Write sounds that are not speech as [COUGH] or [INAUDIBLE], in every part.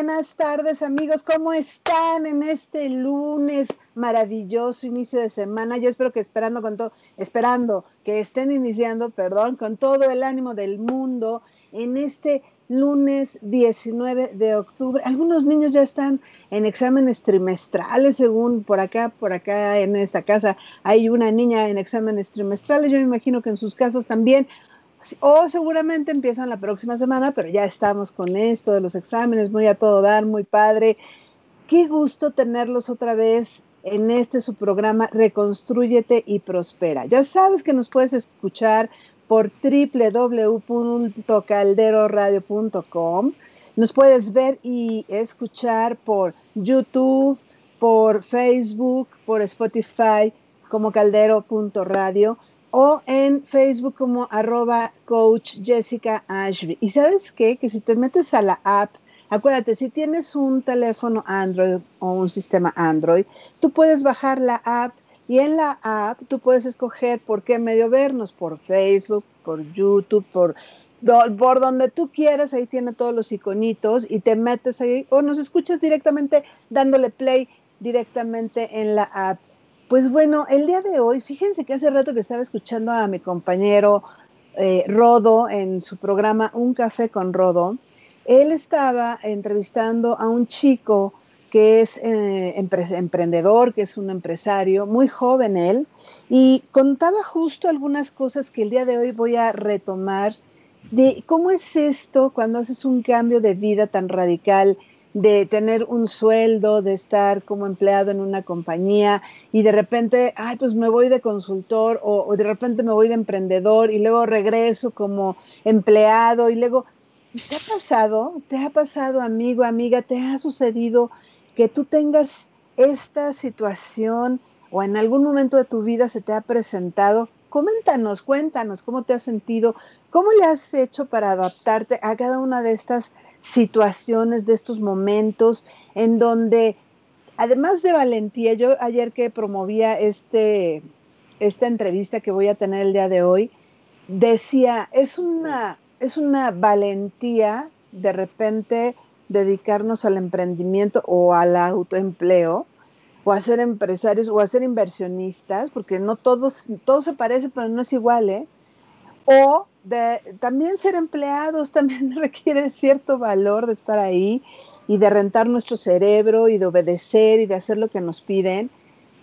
Buenas tardes amigos, ¿cómo están en este lunes maravilloso inicio de semana? Yo espero que esperando con todo, esperando que estén iniciando, perdón, con todo el ánimo del mundo en este lunes 19 de octubre. Algunos niños ya están en exámenes trimestrales, según por acá, por acá en esta casa hay una niña en exámenes trimestrales. Yo me imagino que en sus casas también o seguramente empiezan la próxima semana, pero ya estamos con esto de los exámenes, muy a todo dar, muy padre. Qué gusto tenerlos otra vez en este su programa Reconstrúyete y Prospera. Ya sabes que nos puedes escuchar por www.calderoradio.com. Nos puedes ver y escuchar por YouTube, por Facebook, por Spotify como caldero.radio o en Facebook como arroba coach Jessica Ashby. Y sabes qué? Que si te metes a la app, acuérdate, si tienes un teléfono Android o un sistema Android, tú puedes bajar la app y en la app tú puedes escoger por qué medio vernos, por Facebook, por YouTube, por, por donde tú quieras, ahí tiene todos los iconitos y te metes ahí o nos escuchas directamente dándole play directamente en la app. Pues bueno, el día de hoy, fíjense que hace rato que estaba escuchando a mi compañero eh, Rodo en su programa Un Café con Rodo, él estaba entrevistando a un chico que es eh, emprendedor, que es un empresario, muy joven él, y contaba justo algunas cosas que el día de hoy voy a retomar de cómo es esto cuando haces un cambio de vida tan radical de tener un sueldo, de estar como empleado en una compañía y de repente, ay, pues me voy de consultor o, de repente me voy de emprendedor y luego regreso como empleado y luego, ¿te ha pasado? ¿Te ha pasado, amigo, amiga? ¿Te ha sucedido que tú tengas esta situación o en algún momento de tu vida se te ha presentado? Coméntanos, cuéntanos cómo te has sentido, cómo le has hecho para adaptarte a cada una de estas situaciones, de estos momentos en donde, además de valentía, yo ayer que promovía este, esta entrevista que voy a tener el día de hoy, decía, es una, es una valentía de repente dedicarnos al emprendimiento o al autoempleo, o a ser empresarios o a ser inversionistas, porque no todos, todo se parece, pero no es igual, ¿eh? O también ser empleados [LAUGHS] también requiere cierto valor de estar ahí y de rentar nuestro cerebro y de obedecer y de hacer lo que nos piden,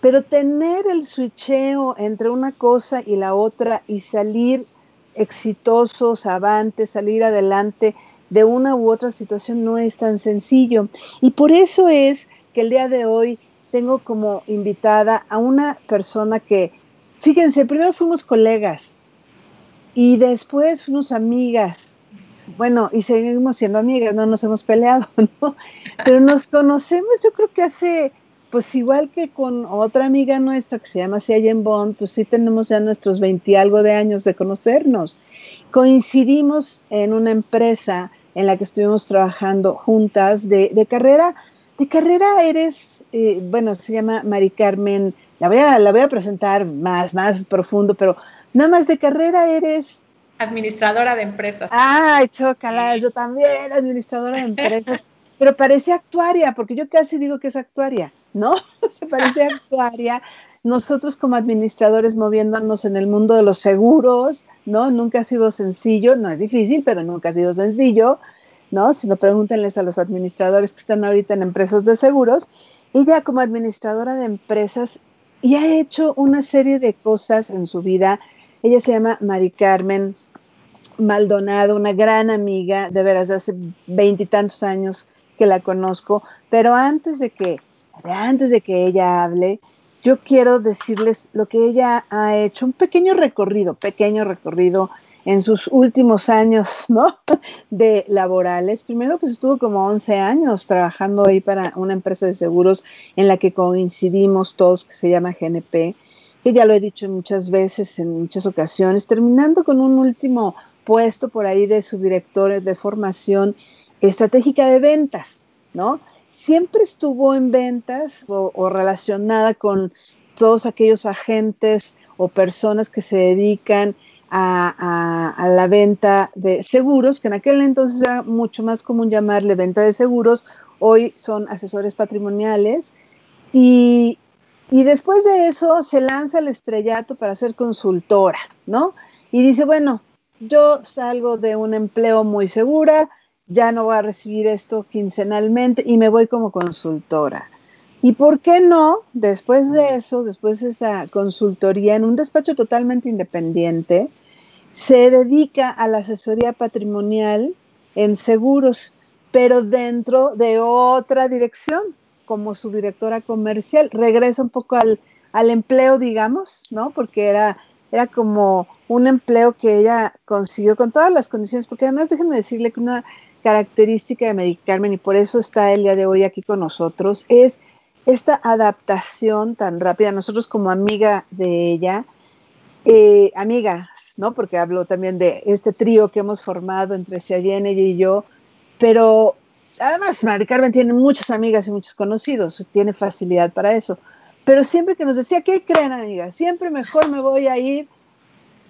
pero tener el switcheo entre una cosa y la otra y salir exitosos, avantes, salir adelante de una u otra situación no es tan sencillo. Y por eso es que el día de hoy tengo como invitada a una persona que, fíjense, primero fuimos colegas, y después fuimos amigas. Bueno, y seguimos siendo amigas, no nos hemos peleado, [LAUGHS] ¿no? Pero nos conocemos, yo creo que hace, pues igual que con otra amiga nuestra que se llama Ciayen Bond, pues sí tenemos ya nuestros 20 algo de años de conocernos. Coincidimos en una empresa en la que estuvimos trabajando juntas de, de carrera. De carrera eres, eh, bueno, se llama Mari Carmen, la voy, a, la voy a presentar más, más profundo, pero Nada más de carrera eres... Administradora de empresas. Ay, chócala, yo también, administradora de empresas. [LAUGHS] pero parece actuaria, porque yo casi digo que es actuaria, ¿no? [LAUGHS] Se parece actuaria. Nosotros como administradores moviéndonos en el mundo de los seguros, ¿no? Nunca ha sido sencillo, no es difícil, pero nunca ha sido sencillo, ¿no? Si no, pregúntenles a los administradores que están ahorita en empresas de seguros. Ella como administradora de empresas y ha hecho una serie de cosas en su vida ella se llama Mari Carmen Maldonado, una gran amiga, de veras, hace veintitantos años que la conozco, pero antes de que, antes de que ella hable, yo quiero decirles lo que ella ha hecho, un pequeño recorrido, pequeño recorrido en sus últimos años, [LAUGHS] ¿no? De laborales. Primero, pues estuvo como 11 años trabajando ahí para una empresa de seguros en la que coincidimos todos, que se llama GNP que ya lo he dicho muchas veces, en muchas ocasiones, terminando con un último puesto por ahí de subdirectores de formación estratégica de ventas, ¿no? Siempre estuvo en ventas o, relacionada con todos aquellos agentes o personas que se dedican a, la venta de seguros, que en aquel entonces era mucho más común llamarle venta de seguros, hoy son asesores patrimoniales. Y, y después de eso se lanza el estrellato para ser consultora, ¿no? Y dice, bueno, yo salgo de un empleo muy segura, ya no voy a recibir esto quincenalmente y me voy como consultora. ¿Y por qué no, después de eso, después de esa consultoría en un despacho totalmente independiente, se dedica a la asesoría patrimonial en seguros, pero dentro de otra dirección, como su directora comercial. Regresa un poco al, empleo, digamos, ¿no? Porque era, era como un empleo que ella consiguió con todas las condiciones, porque además déjenme decirle que una característica de Mary Carmen, y por eso está el día de hoy aquí con nosotros, es esta adaptación tan rápida. Nosotros como amiga de ella, eh, amigas, ¿no? Porque hablo también de este trío que hemos formado entre Siayene y yo, pero además Mari Carmen tiene muchas amigas y muchos conocidos, tiene facilidad para eso. Pero siempre que nos decía, ¿qué creen, amigas? Siempre mejor me voy a ir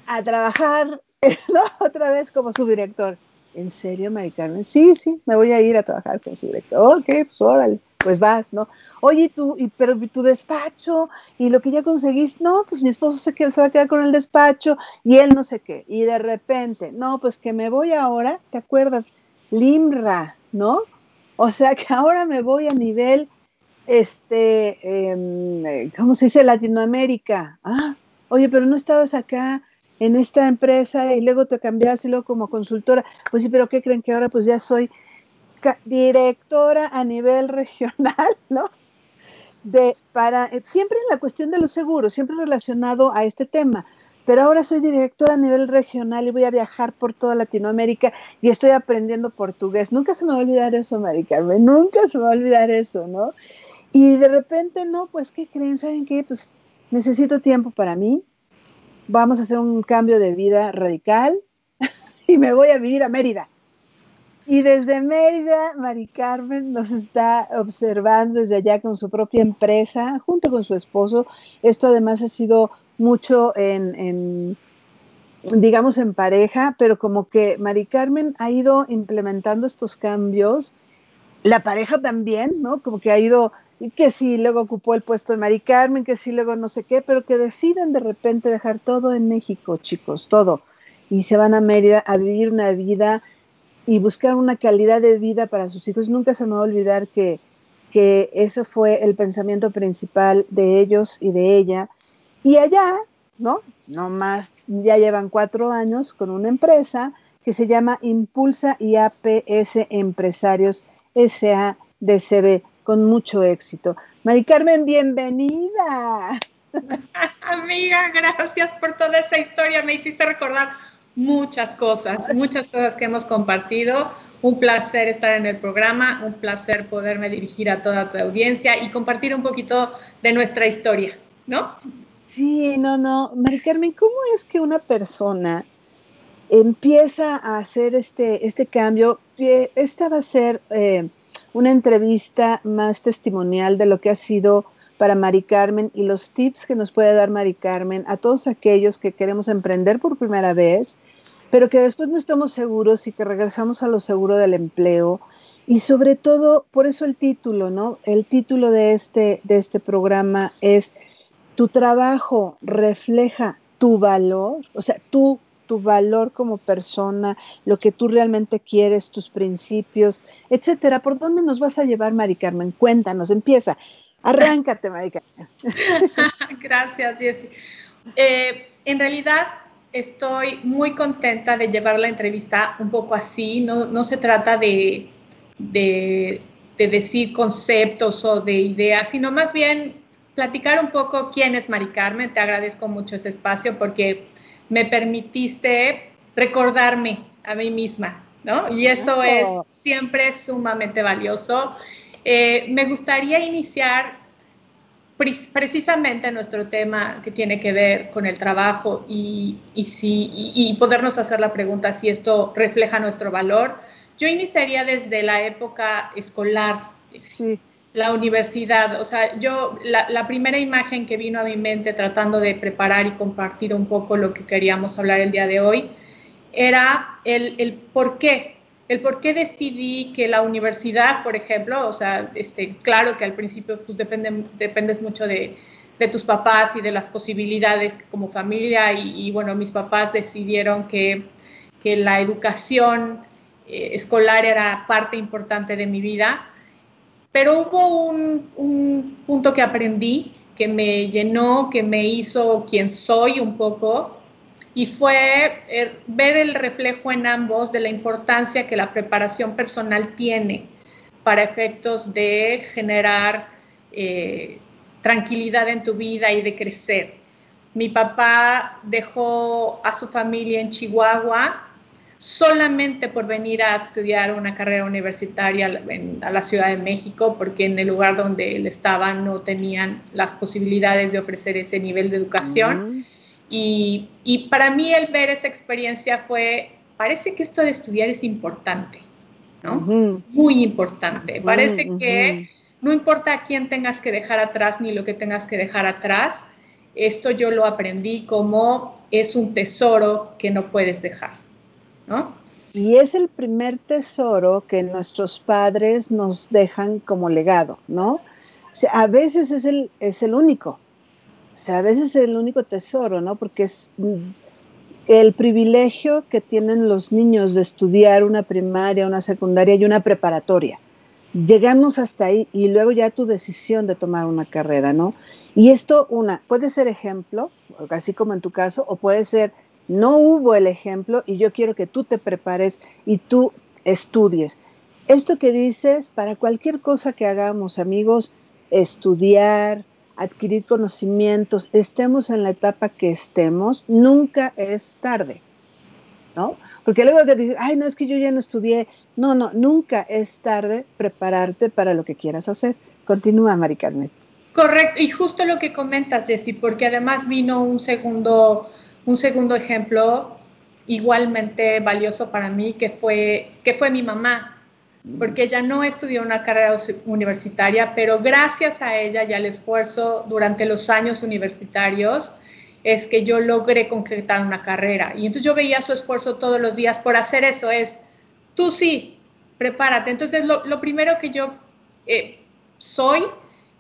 a trabajar [LAUGHS] otra vez como subdirector. ¿En serio, Mari Carmen? Sí, sí, me voy a ir a trabajar como subdirector. Ok, pues órale pues vas, ¿no? Oye, tú, y, pero tu despacho y lo que ya conseguiste, no, pues mi esposo se, que, se va a quedar con el despacho y él no sé qué. Y de repente, no, pues que me voy ahora, ¿te acuerdas? Limra, ¿no? O sea que ahora me voy a nivel, este, em, ¿cómo se dice? Latinoamérica. Ah, oye, pero no estabas acá en esta empresa y luego te cambiaste luego como consultora. Pues sí, pero ¿qué creen que ahora pues ya soy directora a nivel [LAUGHS] regional, ¿no? De, para, eh, siempre en la cuestión de los seguros, siempre relacionado a este tema. Pero ahora soy directora a nivel regional y voy a viajar por toda Latinoamérica y estoy aprendiendo portugués. Nunca se me va a olvidar eso, Mari Carmen, nunca se me va a olvidar eso, ¿no? Y de repente, no, pues, ¿qué creen? ¿Saben qué? Pues necesito tiempo para mí. Vamos a hacer un cambio de vida radical [LAUGHS] y me voy a vivir a Mérida. Y desde Mérida, Mari Carmen nos está observando desde allá con su propia empresa, junto con su esposo. Esto además ha sido mucho en, digamos, en pareja, pero como que Mari Carmen ha ido implementando estos cambios. La pareja también, ¿no? Como que ha ido, que sí, luego ocupó el puesto de Mari Carmen, que sí, luego no sé qué, pero que deciden de repente dejar todo en México, chicos, todo. Y se van a Mérida a vivir una vida y buscar una calidad de vida para sus hijos. Nunca se me va a olvidar que, que ese fue el pensamiento principal de ellos y de ella. Y allá, ¿no? No más, ya llevan cuatro años con una empresa que se llama Impulsa y APS Empresarios SADCB, con mucho éxito. Mari Carmen, bienvenida. [LAUGHS] Amiga, gracias por toda esa historia. Me hiciste recordar muchas cosas, muchas cosas que hemos compartido. Un placer estar en el programa, un placer poderme dirigir a toda tu audiencia y compartir un poquito de nuestra historia, ¿no? Sí, no, no. Mari Carmen, ¿cómo es que una persona empieza a hacer este, este cambio? Esta va a ser eh, una entrevista más testimonial de lo que ha sido para Mari Carmen y los tips que nos puede dar Mari Carmen a todos aquellos que queremos emprender por primera vez, pero que después no estamos seguros y que regresamos a lo seguro del empleo. Y sobre todo, por eso el título, ¿no? El título de este, de este programa es Tu trabajo refleja tu valor, o sea, tú, tu valor como persona, lo que tú realmente quieres, tus principios, etcétera. ¿Por dónde nos vas a llevar, Mari Carmen? Cuéntanos, empieza. Arráncate, Marica. [LAUGHS] Gracias, Jessy. Eh, en realidad, estoy muy contenta de llevar la entrevista un poco así. No, se trata de, de, decir conceptos o de ideas, sino más bien platicar un poco quién es Mari Carmen. Te agradezco mucho ese espacio porque me permitiste recordarme a mí misma, ¿no? Y eso es siempre sumamente valioso. Eh, me gustaría iniciar precisamente nuestro tema que tiene que ver con el trabajo y, si, y, podernos hacer la pregunta si esto refleja nuestro valor. Yo iniciaría desde la época escolar. Sí, la universidad. O sea, yo, la, primera imagen que vino a mi mente tratando de preparar y compartir un poco lo que queríamos hablar el día de hoy, era el, el por qué. El por qué decidí que la universidad, por ejemplo, o sea, este, claro que al principio pues, depende, dependes mucho de, de tus papás y de las posibilidades como familia y, bueno, mis papás decidieron que, que la educación eh, escolar era parte importante de mi vida pero hubo un, punto que aprendí que me llenó, que me hizo quien soy un poco, y fue eh, ver el reflejo en ambos de la importancia que la preparación personal tiene para efectos de generar eh, tranquilidad en tu vida y de crecer. Mi papá dejó a su familia en Chihuahua solamente por venir a estudiar una carrera universitaria a la Ciudad de México, porque en el lugar donde él estaba no tenían las posibilidades de ofrecer ese nivel de educación. y, y, para mí el ver esa experiencia fue, parece que esto de estudiar es importante, ¿no? Muy importante. Parece que no importa a quién tengas que dejar atrás ni lo que tengas que dejar atrás, esto yo lo aprendí como es un tesoro que no puedes dejar. Y es el primer tesoro que nuestros padres nos dejan como legado, ¿no? O sea, a veces es el, es el único, o sea, a veces es el único tesoro, ¿no? Porque es el privilegio que tienen los niños de estudiar una primaria, una secundaria y una preparatoria. Llegamos hasta ahí y luego ya tu decisión de tomar una carrera, ¿no? Y esto, una, puede ser ejemplo, así como en tu caso, o puede ser no hubo el ejemplo y yo quiero que tú te prepares y tú estudies. Esto que dices, para cualquier cosa que hagamos, amigos, estudiar, adquirir conocimientos, estemos en la etapa que estemos, nunca es tarde, ¿no? Porque luego que dices, ay, no, es que yo ya no estudié. No, no, nunca es tarde prepararte para lo que quieras hacer. Continúa, Mari Carmen. Correcto, y justo lo que comentas, Jessy, porque además vino un segundo un segundo ejemplo igualmente valioso para mí, que fue, que fue mi mamá, porque ella no estudió una carrera universitaria, pero gracias a ella y al esfuerzo durante los años universitarios, es que yo logré concretar una carrera. Y entonces yo veía su esfuerzo todos los días por hacer eso, es, tú sí, prepárate. Entonces lo, primero que yo eh, soy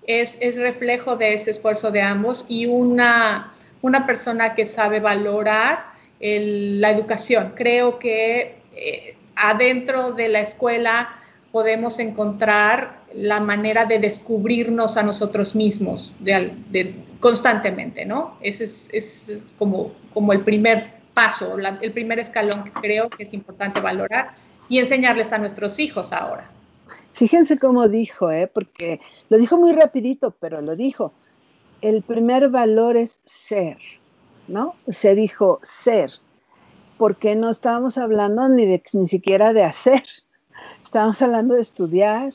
es, es reflejo de ese esfuerzo de ambos y una una persona que sabe valorar la educación. Creo que eh, adentro de la escuela podemos encontrar la manera de descubrirnos a nosotros mismos constantemente, ¿no? Ese es, como, como el primer paso, el primer escalón que creo que es importante valorar y enseñarles a nuestros hijos ahora. Fíjense cómo dijo, ¿eh? porque lo dijo muy rapidito, pero lo dijo el primer valor es ser, ¿no? Se dijo ser, porque no estábamos hablando ni, de, ni siquiera de hacer, estábamos hablando de estudiar,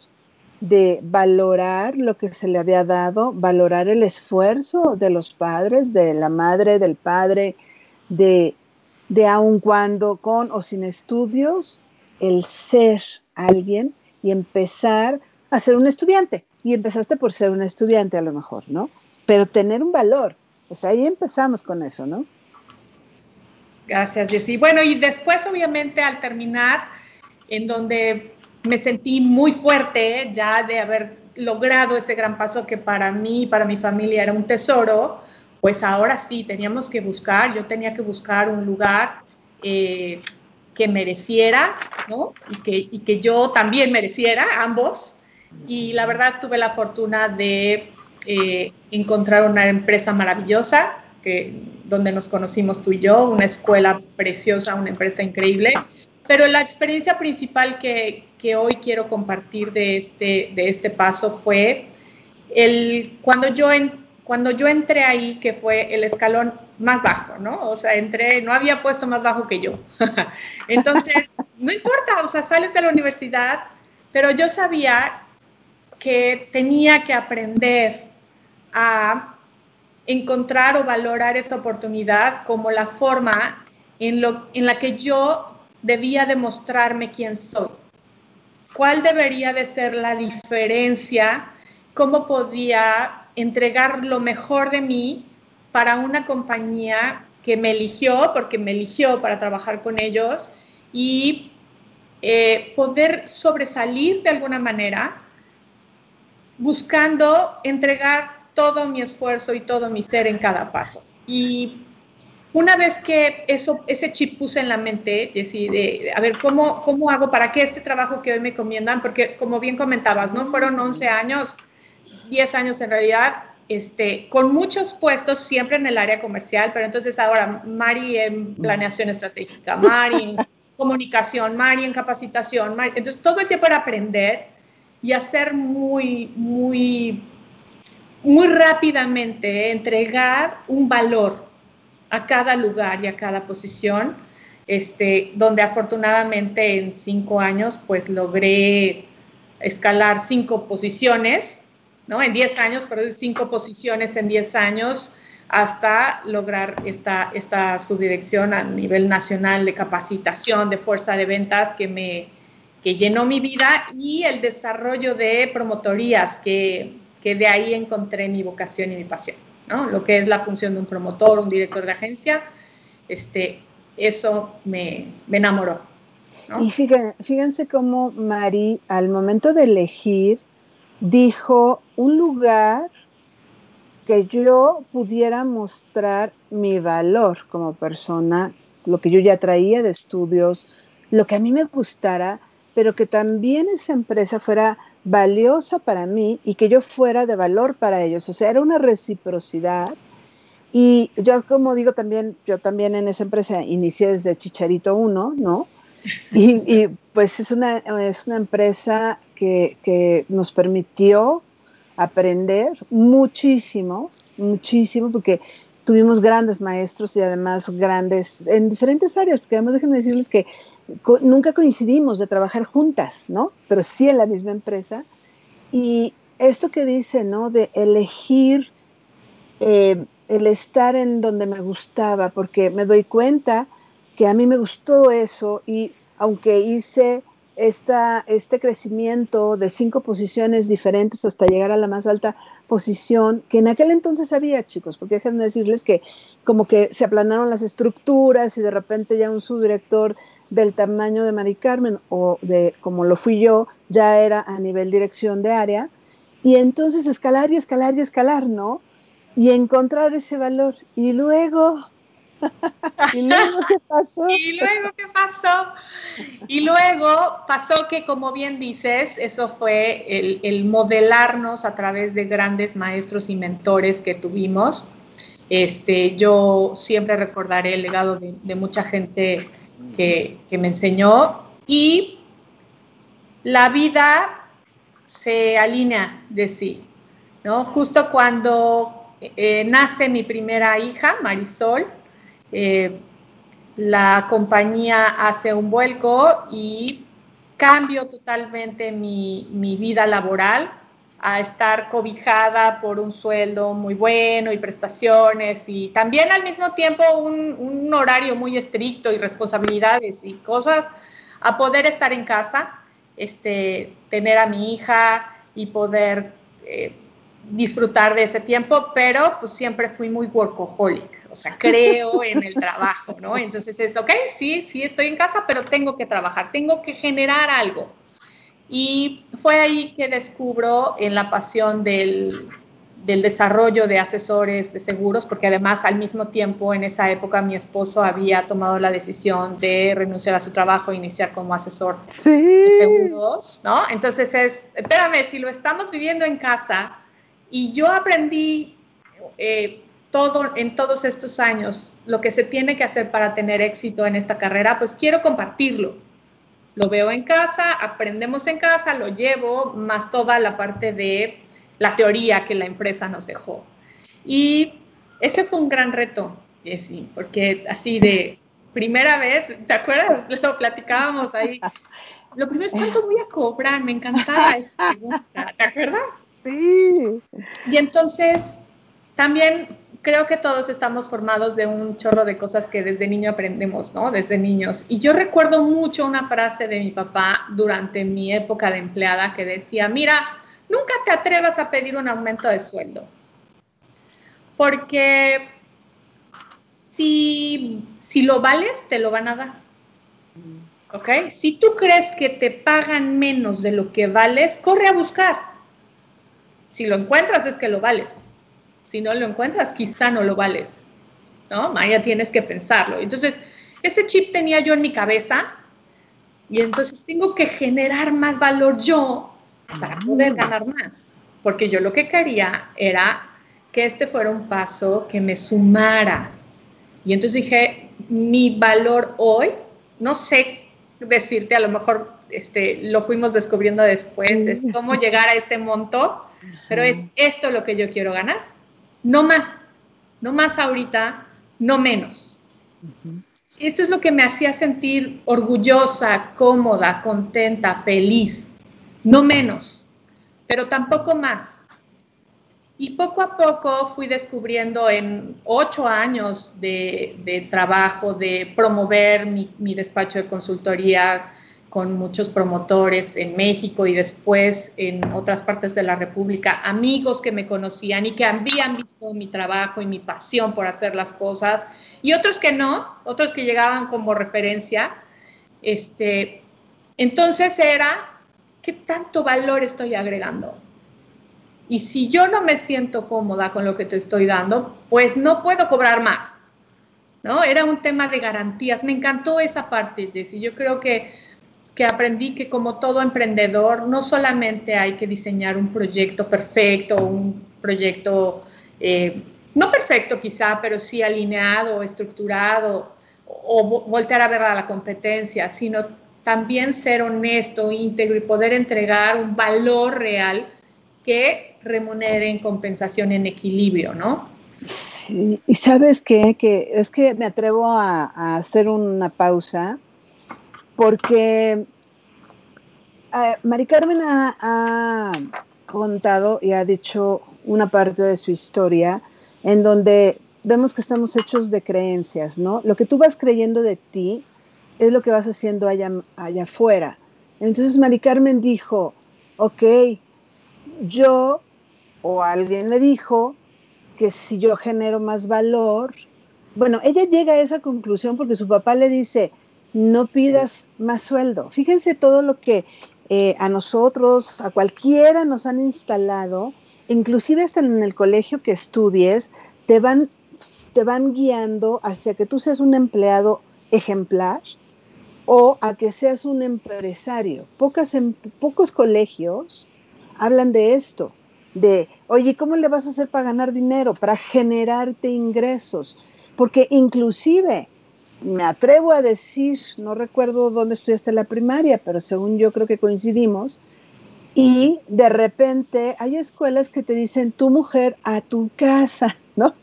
de valorar lo que se le había dado, valorar el esfuerzo de los padres, de la madre, del padre, de, de aun cuando con o sin estudios, el ser alguien y empezar a ser un estudiante. Y empezaste por ser un estudiante a lo mejor, ¿no? Pero tener un valor. Pues ahí empezamos con eso, ¿no? Gracias, Jessy. Bueno, y después, obviamente, al terminar, en donde me sentí muy fuerte ya de haber logrado ese gran paso que para mí para mi familia era un tesoro, pues ahora sí, teníamos que buscar, yo tenía que buscar un lugar eh, que mereciera, ¿no? Y que, y que yo también mereciera, ambos. Y la verdad tuve la fortuna de eh, encontrar una empresa maravillosa, que, donde nos conocimos tú y yo, una escuela preciosa, una empresa increíble. Pero la experiencia principal que, que hoy quiero compartir de este, de este paso fue el, cuando, yo en, cuando yo entré ahí, que fue el escalón más bajo, ¿no? O sea, entré, no había puesto más bajo que yo. [LAUGHS] Entonces, no importa, o sea, sales de la universidad, pero yo sabía que tenía que aprender a encontrar o valorar esa oportunidad como la forma en, lo, en la que yo debía demostrarme quién soy. ¿Cuál debería de ser la diferencia cómo podía entregar lo mejor de mí para una compañía que me eligió, porque me eligió para trabajar con ellos y eh, poder sobresalir de alguna manera buscando entregar todo mi esfuerzo y todo mi ser en cada paso. Y una vez que eso, ese chip puse en la mente, Jessy, de, a ver, ¿cómo, ¿cómo hago para que este trabajo que hoy me comiendan, porque como bien comentabas, ¿no? Fueron 11 años, 10 años en realidad, este, con muchos puestos siempre en el área comercial, pero entonces ahora Mari en planeación estratégica, Mari en [LAUGHS] comunicación, Mari en capacitación, Mari, entonces todo el tiempo era aprender y hacer muy, muy, muy rápidamente, entregar un valor a cada lugar y a cada posición, este, donde afortunadamente en cinco años pues logré escalar cinco posiciones, ¿no? En diez años, pero cinco posiciones en diez años hasta lograr esta, esta subdirección a nivel nacional de capacitación, de fuerza de ventas que me que llenó mi vida y el desarrollo de promotorías que, que de ahí encontré mi vocación y mi pasión. Lo que es la función de un promotor, un director de agencia, este, eso me, enamoró. Y fíjense, cómo Mari, al momento de elegir, dijo un lugar que yo pudiera mostrar mi valor como persona, lo que yo ya traía de estudios, lo que a mí me gustara, pero que también esa empresa fuera valiosa para mí y que yo fuera de valor para ellos. O sea, era una reciprocidad. Y yo, como digo también, yo también en esa empresa inicié desde Chicharito 1, ¿no? Y, pues es una, es una empresa que, que, nos permitió aprender muchísimo, muchísimo, porque tuvimos grandes maestros y además grandes en diferentes áreas, porque además déjenme decirles que nunca coincidimos de trabajar juntas, ¿no? Pero sí en la misma empresa. Y esto que dice, ¿no? De elegir eh, el estar en donde me gustaba, porque me doy cuenta que a mí me gustó eso y aunque hice esta, este crecimiento de cinco posiciones diferentes hasta llegar a la más alta posición, que en aquel entonces había, chicos, porque déjenme decirles que como que se aplanaron las estructuras y de repente ya un subdirector del tamaño de Mari Carmen o de como lo fui yo, ya era a nivel dirección de área. Y entonces escalar y escalar y escalar, ¿no? Y encontrar ese valor. Y luego, [LAUGHS] ¿y luego qué pasó? [LAUGHS] ¿Y luego qué pasó? Y luego pasó que, como bien dices, eso fue el, modelarnos a través de grandes maestros y mentores que tuvimos. Este, yo siempre recordaré el legado de, de mucha gente que, me enseñó y la vida se alinea de sí, ¿no? Justo cuando eh, nace mi primera hija, Marisol, eh, la compañía hace un vuelco y cambio totalmente mi, mi vida laboral a estar cobijada por un sueldo muy bueno y prestaciones y también al mismo tiempo un, horario muy estricto y responsabilidades y cosas, a poder estar en casa, este, tener a mi hija y poder eh, disfrutar de ese tiempo, pero pues siempre fui muy workaholic, o sea, creo [LAUGHS] en el trabajo, ¿no? Entonces es, ok, sí, sí estoy en casa, pero tengo que trabajar, tengo que generar algo. Y fue ahí que descubro en la pasión del, desarrollo de asesores de seguros, porque además al mismo tiempo en esa época mi esposo había tomado la decisión de renunciar a su trabajo e iniciar como asesor de seguros, ¿no? Entonces es, espérame, si lo estamos viviendo en casa y yo aprendí eh, todo en todos estos años lo que se tiene que hacer para tener éxito en esta carrera, pues quiero compartirlo lo veo en casa, aprendemos en casa, lo llevo, más toda la parte de la teoría que la empresa nos dejó. Y ese fue un gran reto, Jessy, porque así de primera vez, ¿te acuerdas? [LAUGHS] Lo platicábamos ahí. [LAUGHS] Lo primero es cuánto voy a cobrar, me encantaba [LAUGHS] esa pregunta, ¿te acuerdas? Sí. Y entonces también creo que todos estamos formados de un chorro de cosas que desde niño aprendemos, ¿no? Desde niños. Y yo recuerdo mucho una frase de mi papá durante mi época de empleada que decía, mira, nunca te atrevas a pedir un aumento de sueldo. Porque si, si lo vales, te lo van a dar. ¿Ok? Si tú crees que te pagan menos de lo que vales, corre a buscar. Si lo encuentras, es que lo vales. Si no lo encuentras, quizá no lo vales. ¿No? Maya, tienes que pensarlo. Entonces, ese chip tenía yo en mi cabeza y entonces tengo que generar más valor yo para poder ganar más. Porque yo lo que quería era que este fuera un paso que me sumara. Y entonces dije, mi valor hoy, no sé decirte, a lo mejor este, lo fuimos descubriendo después, es cómo llegar a ese monto, pero es esto lo que yo quiero ganar. No más, no más ahorita, no menos. Eso es lo que me hacía sentir orgullosa, cómoda, contenta, feliz, no menos, pero tampoco más. Y poco a poco fui descubriendo en ocho años de, trabajo, de promover mi, mi despacho de consultoría, con muchos promotores en México y después en otras partes de la República, amigos que me conocían y que habían visto mi trabajo y mi pasión por hacer las cosas, y otros que no, otros que llegaban como referencia. Este, entonces era, ¿qué tanto valor estoy agregando? Y si yo no me siento cómoda con lo que te estoy dando, pues no puedo cobrar más. ¿No? Era un tema de garantías. Me encantó esa parte, Jessy. Yo creo que que aprendí que como todo emprendedor, no solamente hay que diseñar un proyecto perfecto, un proyecto eh, no perfecto quizá, pero sí alineado, estructurado, o voltear a ver la competencia, sino también ser honesto, íntegro y poder entregar un valor real que remunere en compensación en equilibrio, ¿no? Sí, y sabes qué, que es que me atrevo a hacer una pausa porque eh, Mari Carmen ha, contado y ha dicho una parte de su historia en donde vemos que estamos hechos de creencias, ¿no? Lo que tú vas creyendo de ti es lo que vas haciendo allá, allá afuera. Entonces Mari Carmen dijo, ok, yo o alguien le dijo que si yo genero más valor, bueno, ella llega a esa conclusión porque su papá le dice, no pidas más sueldo. Fíjense todo lo que eh, a nosotros, a cualquiera nos han instalado, inclusive hasta en el colegio que estudies, te van, te van guiando hacia que tú seas un empleado ejemplar o a que seas un empresario. Pocas, em, pocos colegios hablan de esto, de, oye, ¿cómo le vas a hacer para ganar dinero, para generarte ingresos? Porque inclusive me atrevo a decir, no recuerdo dónde estudiaste la primaria, pero según yo creo que coincidimos, y de repente hay escuelas que te dicen tu mujer a tu casa, ¿no?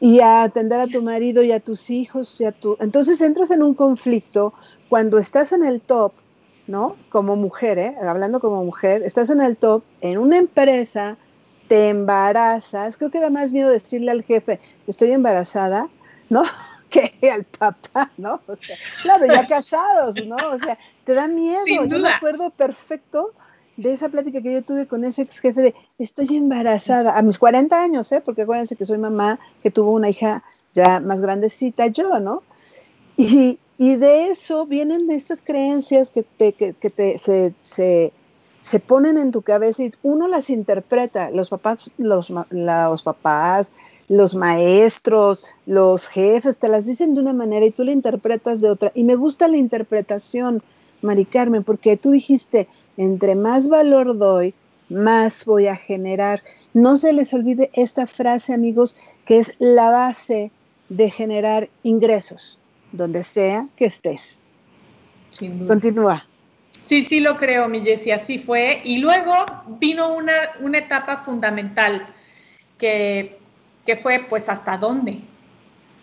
Y a atender a tu marido y a tus hijos y a tu... Entonces entras en un conflicto cuando estás en el top, ¿no? Como mujer, ¿eh? Hablando como mujer, estás en el top, en una empresa, te embarazas, creo que da más miedo decirle al jefe, estoy embarazada, ¿no? [LAUGHS] que al papá, ¿no? O sea, claro, ya [LAUGHS] casados, ¿no? O sea, te da miedo. Yo me acuerdo perfecto de esa plática que yo tuve con ese ex jefe de estoy embarazada a mis 40 años, ¿eh? Porque acuérdense que soy mamá que tuvo una hija ya más grandecita, yo, ¿no? Y, y de eso vienen estas creencias que, te, que, que te, se, se, se, ponen en tu cabeza y uno las interpreta. Los papás, los, los papás, los maestros, los jefes, te las dicen de una manera y tú la interpretas de otra. Y me gusta la interpretación, Mari Carmen, porque tú dijiste, entre más valor doy, más voy a generar. No se les olvide esta frase, amigos, que es la base de generar ingresos, donde sea que estés. Continúa. Sí, sí lo creo, mi Jessie, así fue. Y luego vino una, una etapa fundamental que que fue pues hasta dónde,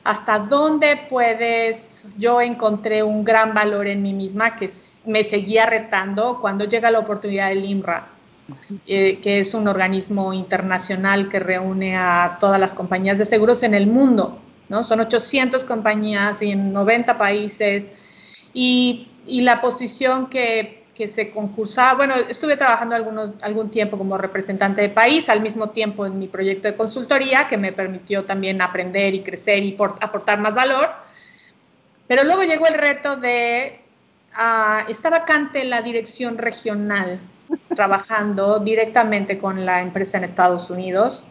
hasta dónde puedes, yo encontré un gran valor en mí misma que me seguía retando cuando llega la oportunidad del IMRA, eh, que es un organismo internacional que reúne a todas las compañías de seguros en el mundo, ¿no? Son 800 compañías en 90 países y, y la posición que, que se concursaba, bueno, estuve trabajando algunos, algún tiempo como representante de país, al mismo tiempo en mi proyecto de consultoría, que me permitió también aprender y crecer y aportar más valor. Pero luego llegó el reto de, uh, está vacante la dirección regional, [LAUGHS] trabajando directamente con la empresa en Estados Unidos,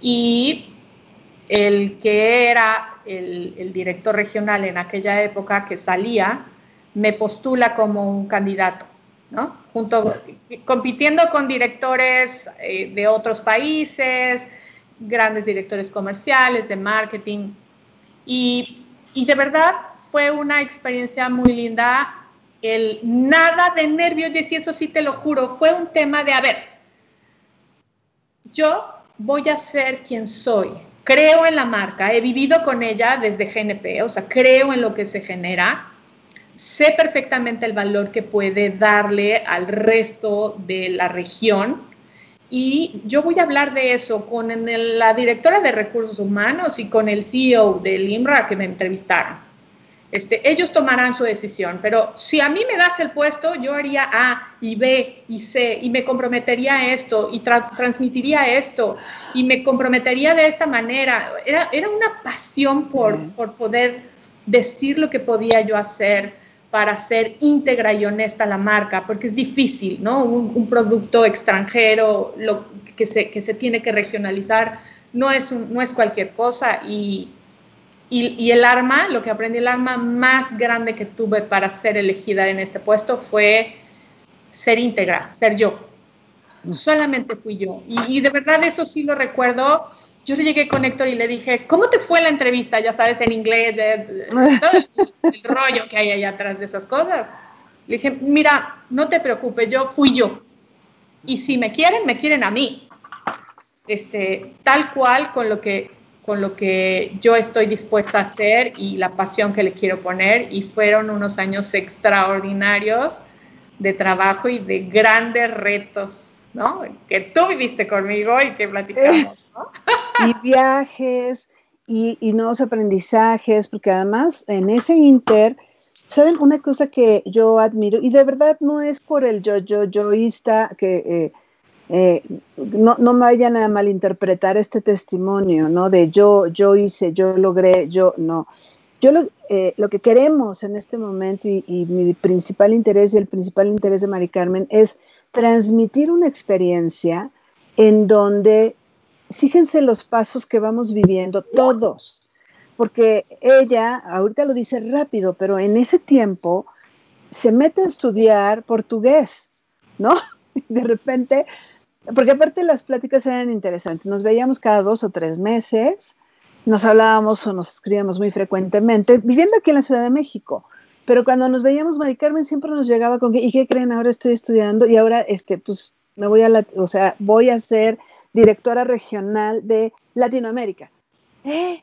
y el que era el, el director regional en aquella época que salía, me postula como un candidato, Junto, compitiendo con directores eh, de otros países, grandes directores comerciales, de marketing. Y, y, de verdad fue una experiencia muy linda. El nada de nervios, y eso sí te lo juro, fue un tema de, a ver, yo voy a ser quien soy. Creo en la marca, he vivido con ella desde GNP, o sea, creo en lo que se genera sé perfectamente el valor que puede darle al resto de la región y yo voy a hablar de eso con la directora de recursos humanos y con el CEO del IMRA que me entrevistaron. Este, ellos tomarán su decisión, pero si a mí me das el puesto, yo haría A y B y C y me comprometería a esto y transmitiría esto y me comprometería de esta manera. Era, era una pasión por, por poder decir lo que podía yo hacer, para ser íntegra y honesta la marca, porque es difícil, ¿no? Un, producto extranjero lo, que, se, que se tiene que regionalizar no es, no es cualquier cosa y, y, el arma, lo que aprendí, el arma más grande que tuve para ser elegida en este puesto fue ser íntegra, ser yo. Solamente fui yo. Y, y de verdad eso sí lo recuerdo yo le llegué con Héctor y le dije, ¿cómo te fue la entrevista? Ya sabes, en inglés, todo el, rollo que hay allá atrás de esas cosas. Le dije, mira, no te preocupes, yo fui yo. Y si me quieren, me quieren a mí. Este, tal cual con lo que con lo que yo estoy dispuesta a hacer y la pasión que le quiero poner y fueron unos años extraordinarios de trabajo y de grandes retos, ¿no? Que tú viviste conmigo y que platicamos [LAUGHS] y viajes y, nuevos aprendizajes, porque además en ese inter, ¿saben? Una cosa que yo admiro, y de verdad no es por el yo, yo, yoísta, que eh, eh, no, no me vayan a malinterpretar este testimonio, ¿no? De yo, yo hice, yo logré, yo no. Yo lo, eh, lo que queremos en este momento y, y, mi principal interés y el principal interés de Mari Carmen es transmitir una experiencia en donde fíjense los pasos que vamos viviendo todos, porque ella, ahorita lo dice rápido, pero en ese tiempo se mete a estudiar portugués, ¿no? [LAUGHS] De repente, porque aparte las pláticas eran interesantes, nos veíamos cada dos o tres meses, nos hablábamos o nos escribíamos muy frecuentemente, viviendo aquí en la Ciudad de México. Pero cuando nos veíamos, Mari Carmen siempre nos llegaba con que, ¿y qué creen? Ahora estoy estudiando y ahora, este, pues, me voy a, la, o sea, voy a ser directora regional de Latinoamérica. ¿Eh?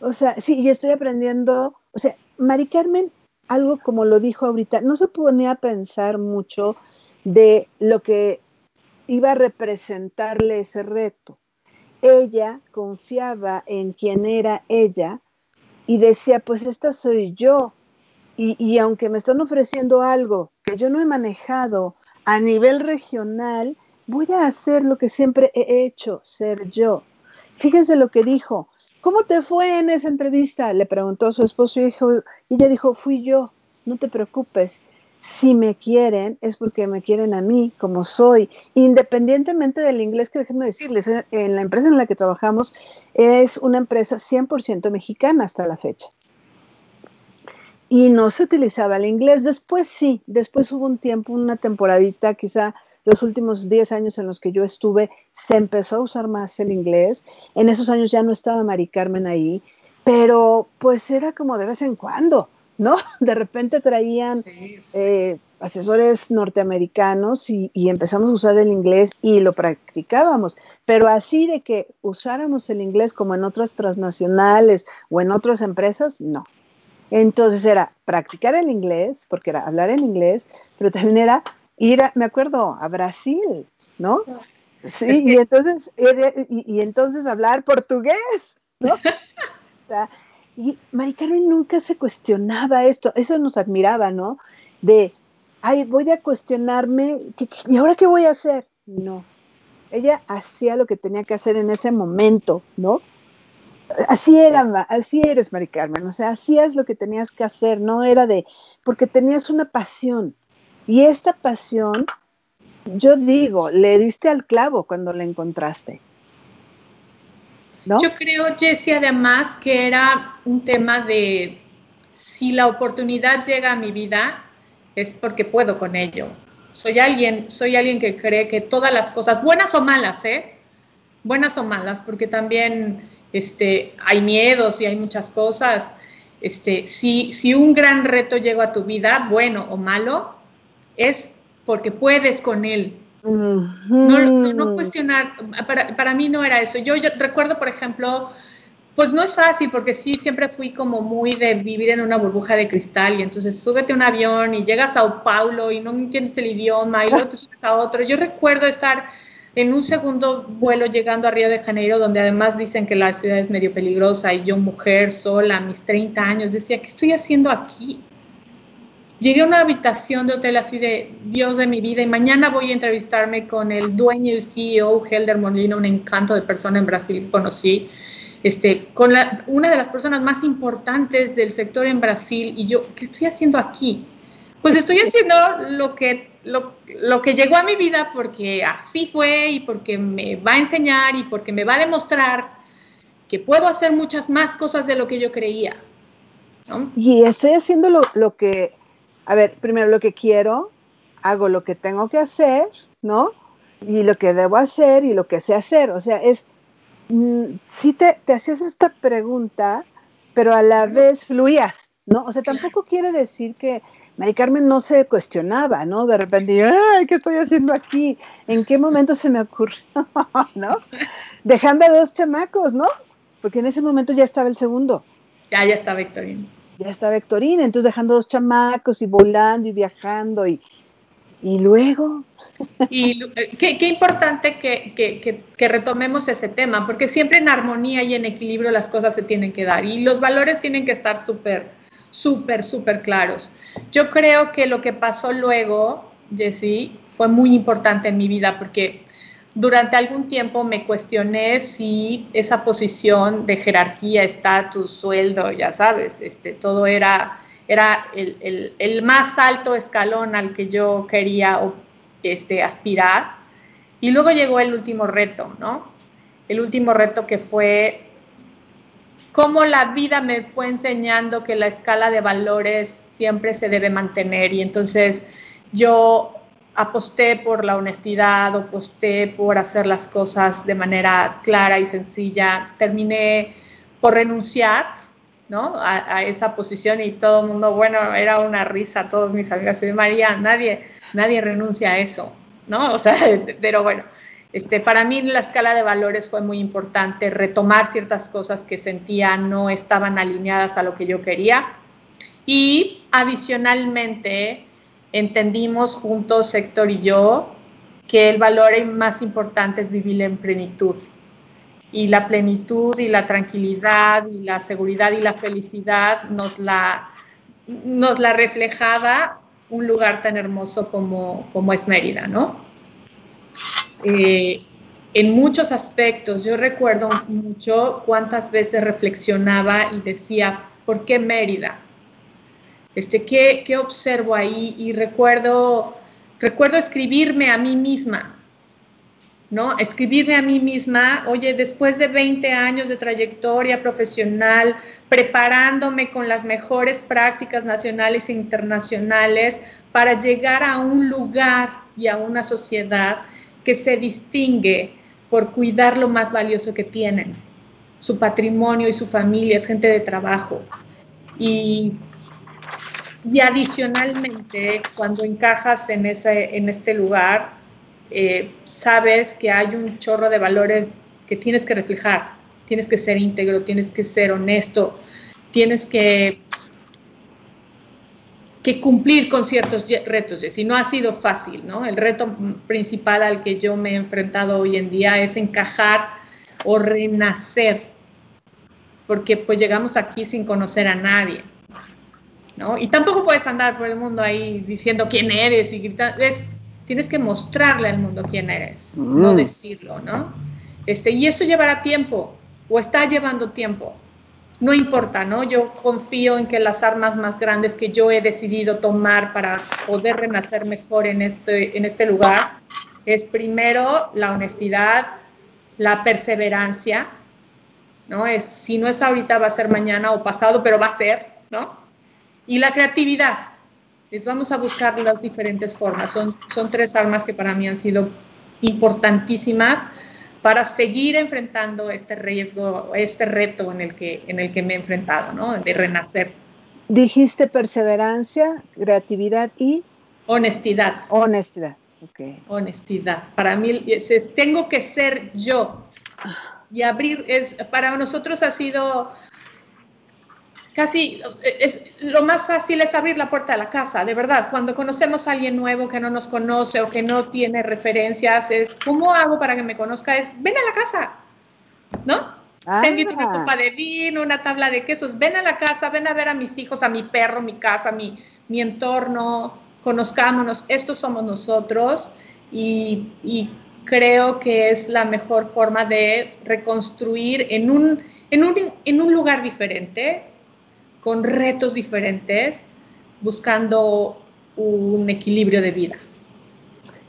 O sea, sí, y estoy aprendiendo, o sea, Mari Carmen, algo como lo dijo ahorita, no se ponía a pensar mucho de lo que iba a representarle ese reto. Ella confiaba en quien era ella y decía, pues esta soy yo. Y, y aunque me están ofreciendo algo que yo no he manejado a nivel regional, voy a hacer lo que siempre he hecho, ser yo. Fíjense lo que dijo. ¿Cómo te fue en esa entrevista? Le preguntó su esposo y, ella dijo, fui yo, no te preocupes. Si me quieren es porque me quieren a mí como soy, independientemente del inglés que déjenme decirles, eh, en la empresa en la que trabajamos es una empresa 100% mexicana hasta la fecha. Y no se utilizaba el inglés, después sí, después hubo un tiempo, una temporadita quizá los últimos 10 años en los que yo estuve, se empezó a usar más el inglés. En esos años ya no estaba Mari Carmen ahí, pero pues era como de vez en cuando, ¿no? [LAUGHS] De repente traían eh, asesores norteamericanos y, y, empezamos a usar el inglés y lo practicábamos, pero así de que usáramos el inglés como en otras transnacionales o en otras empresas, no. Entonces era practicar el inglés, porque era hablar en inglés, pero también era ir, me acuerdo, a Brasil, ¿no? Sí, y, entonces, y, entonces hablar portugués, ¿no? [LAUGHS] O sea, y Mari Carmen nunca se cuestionaba esto, eso nos admiraba, ¿no? De ay, voy a cuestionarme, ¿y ahora qué voy a hacer? No, ella hacía lo que tenía que hacer en ese momento, ¿no? Así era, así eres, Mari Carmen, o sea, hacías lo que tenías que hacer, no era de, porque tenías una pasión. Y esta pasión, yo digo, le diste al clavo cuando la encontraste. ¿No? Yo creo, Jessie, además que era un tema de si la oportunidad llega a mi vida, es porque puedo con ello. Soy alguien, soy alguien que cree que todas las cosas, buenas o malas, ¿eh? Buenas o malas, porque también este, hay miedos y hay muchas cosas. Este, si, si un gran reto llega a tu vida, bueno o malo, es porque puedes con él. no, cuestionar, para, para, mí no era eso. Yo, yo recuerdo, por ejemplo, pues no es fácil porque sí, siempre fui como muy de vivir en una burbuja de cristal y entonces súbete a un avión y llegas a Sao Paulo y no entiendes el idioma y luego te subes a otro. Yo recuerdo estar en un segundo vuelo llegando a Río de Janeiro donde además dicen que la ciudad es medio peligrosa y yo mujer sola, mis 30 años, decía, ¿qué estoy haciendo aquí? Llegué a una habitación de hotel así de Dios de mi vida y mañana voy a entrevistarme con el dueño y CEO Helder Molina, un encanto de persona en Brasil conocí este, con una de las personas más importantes del sector en Brasil y yo, ¿qué estoy haciendo aquí? Pues estoy haciendo lo que, lo, lo que llegó a mi vida porque así fue y porque me va a enseñar y porque me va a demostrar que puedo hacer muchas más cosas de lo que yo creía. Y estoy haciendo lo, lo, que, a ver, primero lo que quiero, hago lo que tengo que hacer, ¿no? Y lo que debo hacer y lo que sé hacer. O sea, es Mm, sí te, hacías esta pregunta, pero a la vez fluías, ¿no? O sea, tampoco quiere decir que Mari Carmen no se cuestionaba, ¿no? De repente, ay, ¿qué estoy haciendo aquí? ¿En qué momento se me ocurrió? [LAUGHS] ¿No? Dejando a dos chamacos, ¿no? Porque en ese momento ya estaba el segundo. Ya, ya está Victorina. Ya está Victorina, entonces dejando dos chamacos y volando y viajando y, y luego, y eh, qué, importante que, retomemos ese tema, porque siempre en armonía y en equilibrio las cosas se tienen que dar y los valores tienen que estar súper, súper, súper claros. Yo creo que lo que pasó luego, Jessie, fue muy importante en mi vida porque durante algún tiempo me cuestioné si esa posición de jerarquía, estatus, sueldo, ya sabes, este, todo era, era el, el, más alto escalón al que yo quería este, aspirar. Y luego llegó el último reto, ¿no? El último reto que fue cómo la vida me fue enseñando que la escala de valores siempre se debe mantener. Y entonces yo aposté por la honestidad, aposté por hacer las cosas de manera clara y sencilla. Terminé por renunciar ¿no? A, esa posición y todo el mundo, bueno, era una risa, todos mis amigas de María, nadie, nadie renuncia a eso, ¿no? O sea, [LAUGHS] pero bueno, este, para mí la escala de valores fue muy importante, retomar ciertas cosas que sentía no estaban alineadas a lo que yo quería. Y adicionalmente, entendimos juntos, Héctor y yo, que el valor más importante es vivir en plenitud. Y la plenitud y la tranquilidad y la seguridad y la felicidad nos la, nos la reflejaba un lugar tan hermoso como, como es Mérida, ¿no? Eh, en muchos aspectos, yo recuerdo mucho cuántas veces reflexionaba y decía, ¿por qué Mérida? Este, ¿qué, ¿Qué observo ahí? Y recuerdo, recuerdo escribirme a mí misma, ¿no? Escribirme a mí misma, oye, después de 20 años de trayectoria profesional, preparándome con las mejores prácticas nacionales e internacionales para llegar a un lugar y a una sociedad que se distingue por cuidar lo más valioso que tienen, su patrimonio y su familia, es gente de trabajo. Y, y adicionalmente, cuando encajas en, ese, en este lugar, eh, sabes que hay un chorro de valores que tienes que reflejar, tienes que ser íntegro, tienes que ser honesto, tienes que, que cumplir con ciertos retos, y no ha sido fácil, ¿no? El reto principal al que yo me he enfrentado hoy en día es encajar o renacer, porque pues llegamos aquí sin conocer a nadie. ¿No? Y tampoco puedes andar por el mundo ahí diciendo quién eres y gritando, tienes que mostrarle al mundo quién eres, no mm. decirlo, ¿no? Este, y eso llevará tiempo, o está llevando tiempo. No importa, ¿no? Yo confío en que las armas más grandes que yo he decidido tomar para poder renacer mejor en este, en este lugar es primero la honestidad, la perseverancia, ¿no? Es, si no es ahorita, va a ser mañana o pasado, pero va a ser, ¿no? Y la creatividad. Les vamos a buscar las diferentes formas. Son, son tres armas que para mí han sido importantísimas para seguir enfrentando este riesgo, este reto en el que, en el que me he enfrentado, ¿no? De renacer. Dijiste perseverancia, creatividad y... Honestidad. Honestidad, ok. Honestidad. Para mí es, tengo que ser yo. Y abrir, es, para nosotros ha sido casi es, lo más fácil es abrir la puerta de la casa, de verdad. Cuando conocemos a alguien nuevo que no nos conoce o que no tiene referencias, es ¿cómo hago para que me conozca? Es ven a la casa, ¿no? Te invito una copa de vino, una tabla de quesos, ven a la casa, ven a ver a mis hijos, a mi perro, mi casa, mi, mi entorno, conozcámonos, estos somos nosotros y, y creo que es la mejor forma de reconstruir en un, en un, en un lugar diferente, con retos diferentes, buscando un equilibrio de vida.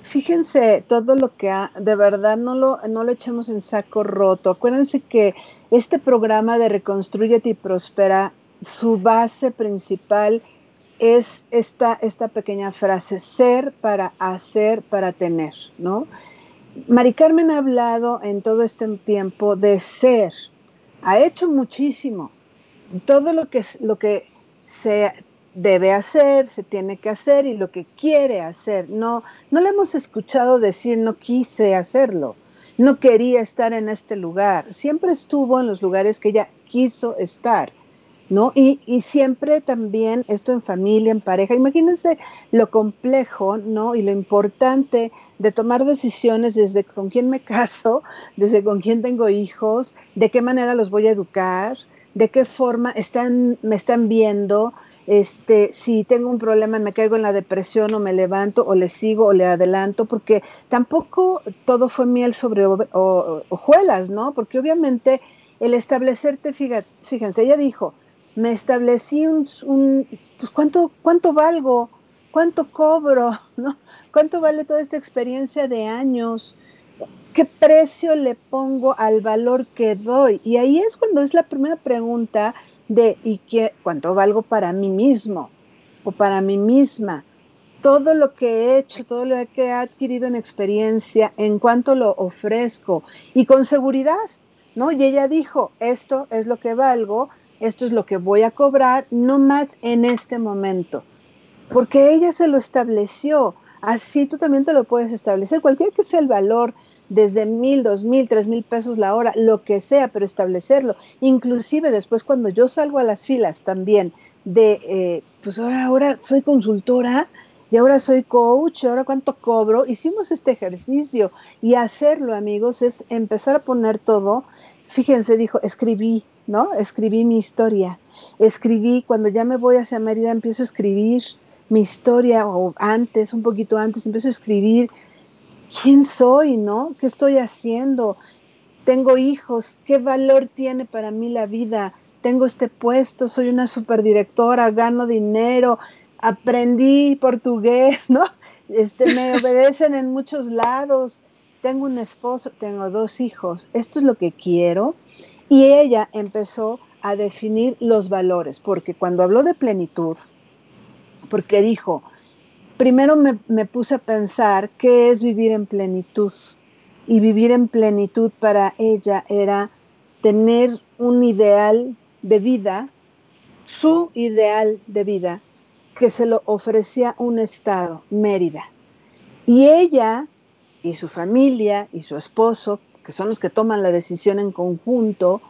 Fíjense todo lo que ha, de verdad no lo, no lo echemos en saco roto. Acuérdense que este programa de Reconstruyete y Prospera, su base principal es esta, esta pequeña frase, ser para hacer, para tener, ¿no? Mari Carmen ha hablado en todo este tiempo de ser, ha hecho muchísimo, todo lo que, lo que se debe hacer, se tiene que hacer y lo que quiere hacer. No, no le hemos escuchado decir no quise hacerlo, no quería estar en este lugar. Siempre estuvo en los lugares que ella quiso estar. ¿No? Y, y, siempre también esto en familia, en pareja. Imagínense lo complejo, ¿no? Y lo importante de tomar decisiones desde con quién me [LAUGHS] caso, desde con quién tengo hijos, de qué manera los voy a educar, de qué forma están, me están viendo, este, si tengo un problema, me caigo en la depresión o me levanto o le sigo o le adelanto, porque tampoco todo fue miel sobre hojuelas, ¿no? Porque obviamente el establecerte, fíjense, ella dijo, me establecí un, un pues ¿cuánto, cuánto valgo, cuánto cobro, [LAUGHS] ¿no? ¿Cuánto vale toda esta experiencia de años? ¿Qué precio le pongo al valor que doy? Y ahí es cuando es la primera pregunta de ¿y qué, cuánto valgo para mí mismo o para mí misma? Todo lo que he hecho, todo lo que he adquirido en experiencia, en cuánto lo ofrezco y con seguridad, ¿no? Y ella dijo, esto es lo que valgo, esto es lo que voy a cobrar, no más en este momento, porque ella se lo estableció. Así tú también te lo puedes establecer, cualquier que sea el valor desde mil, dos mil, tres mil pesos la hora, lo que sea, pero establecerlo. Inclusive después cuando yo salgo a las filas también de, eh, pues ahora, ahora soy consultora y ahora soy coach, ahora cuánto cobro, hicimos este ejercicio y hacerlo amigos es empezar a poner todo. Fíjense, dijo, escribí, ¿no? Escribí mi historia. Escribí, cuando ya me voy hacia Mérida, empiezo a escribir mi historia, o antes, un poquito antes, empiezo a escribir quién soy, ¿no? ¿Qué estoy haciendo? Tengo hijos, ¿qué valor tiene para mí la vida? Tengo este puesto, soy una superdirectora, gano dinero, aprendí portugués, [LAUGHS] ¿no? Este, me [LAUGHS] obedecen en muchos lados, tengo un esposo, tengo dos hijos, esto es lo que quiero. Y ella empezó a definir los valores, porque cuando habló de plenitud, porque dijo, primero me, puse a pensar qué es vivir en plenitud. Y vivir en plenitud para ella era tener un ideal de vida, su ideal de vida, que se lo ofrecía un Estado, Mérida. Y ella y su familia y su esposo, que son los que toman la decisión en conjunto,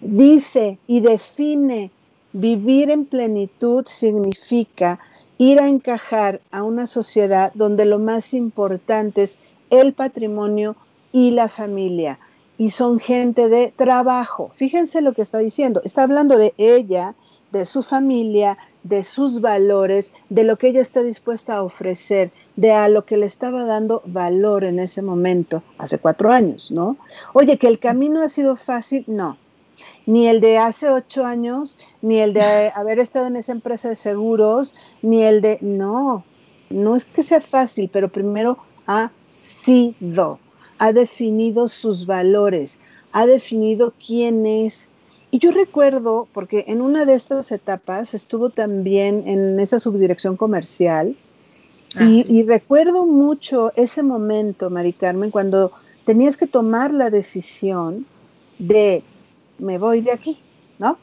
dice y define vivir en plenitud significa ir a encajar a una sociedad donde lo más importante es el patrimonio y la familia. Y son gente de trabajo. Fíjense lo que está diciendo. Está hablando de ella, de su familia, de sus valores, de lo que ella está dispuesta a ofrecer, de a lo que le estaba dando valor en ese momento, hace cuatro años, ¿no? Oye, que el camino ha sido fácil, no. Ni el de hace ocho años, ni el de [LAUGHS] haber estado en esa empresa de seguros, ni el de, no, no es que sea fácil, pero primero ha sido, ha definido sus valores, ha definido quién es, y yo recuerdo, porque en una de estas etapas estuvo también en esa subdirección comercial, ah, y, recuerdo mucho ese momento, Mari Carmen, cuando tenías que tomar la decisión de me voy de aquí, ¿no?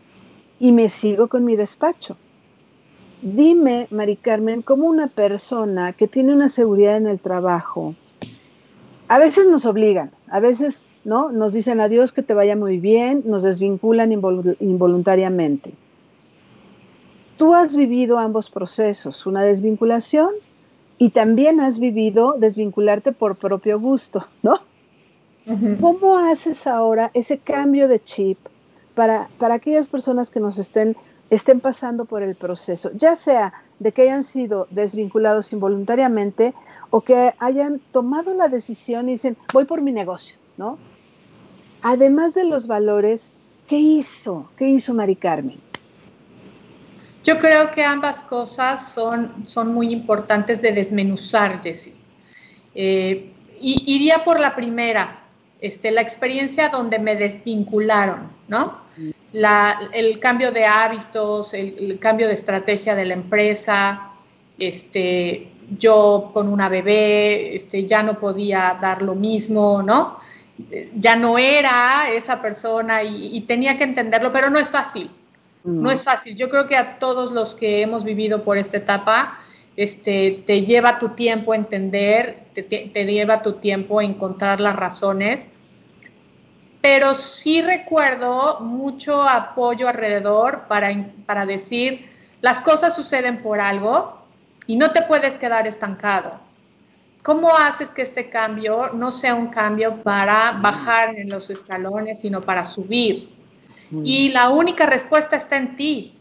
Y me sigo con mi despacho. Dime, Mari Carmen, cómo una persona que tiene una seguridad en el trabajo, a veces nos obligan, a veces ¿no? Nos dicen adiós, que te vaya muy bien, nos desvinculan involuntariamente. Tú has vivido ambos procesos, una desvinculación y también has vivido desvincularte por propio gusto, ¿no? ¿Cómo haces ahora ese cambio de chip para, para aquellas personas que nos estén, estén pasando por el proceso, ya sea de que hayan sido desvinculados involuntariamente o que hayan tomado la decisión y dicen, voy por mi negocio, ¿no? además de los valores, ¿qué hizo? ¿Qué hizo Mari Carmen? Yo creo que ambas cosas son, son muy importantes de desmenuzar, Jessie. Eh, iría por la primera, este, la experiencia donde me desvincularon, ¿no? el cambio de hábitos, el, cambio de estrategia de la empresa, este, yo con una bebé, este, ya no podía dar lo mismo, ¿no? ya no era esa persona y, tenía que entenderlo, pero no es fácil. No. es fácil. Yo creo que a todos los que hemos vivido por esta etapa, este, te lleva tu tiempo entender, te, lleva tu tiempo encontrar las razones. Pero sí recuerdo mucho apoyo alrededor para, para decir, las cosas suceden por algo y no te puedes quedar estancado ¿Cómo haces que este cambio no sea un cambio para bajar en los escalones, sino para subir? Y la única respuesta está en ti.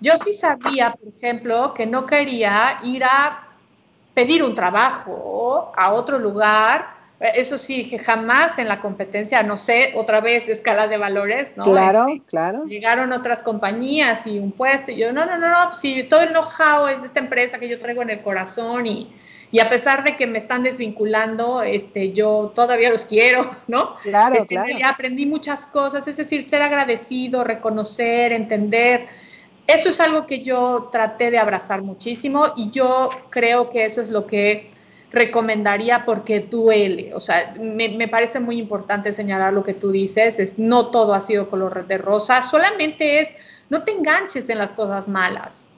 Yo sí sabía, por ejemplo, que no quería ir a pedir un trabajo a otro lugar. Eso sí, que jamás en la competencia, no sé, otra vez escala de valores, ¿no? Claro, este, claro. Llegaron otras compañías y un puesto, y yo, no, no, no, no, si todo el know-how es de esta empresa que yo traigo en el corazón y, y a pesar de que me están desvinculando, este, yo todavía los quiero, [LAUGHS] ¿no? Claro, este, claro. Aprendí muchas cosas, es decir, ser agradecido, reconocer, entender. Eso es algo que yo traté de abrazar muchísimo y yo creo que eso es lo que recomendaría porque duele. O sea, me, me parece muy importante señalar lo que tú dices, es no todo ha sido color de rosa, solamente es no te enganches en las cosas malas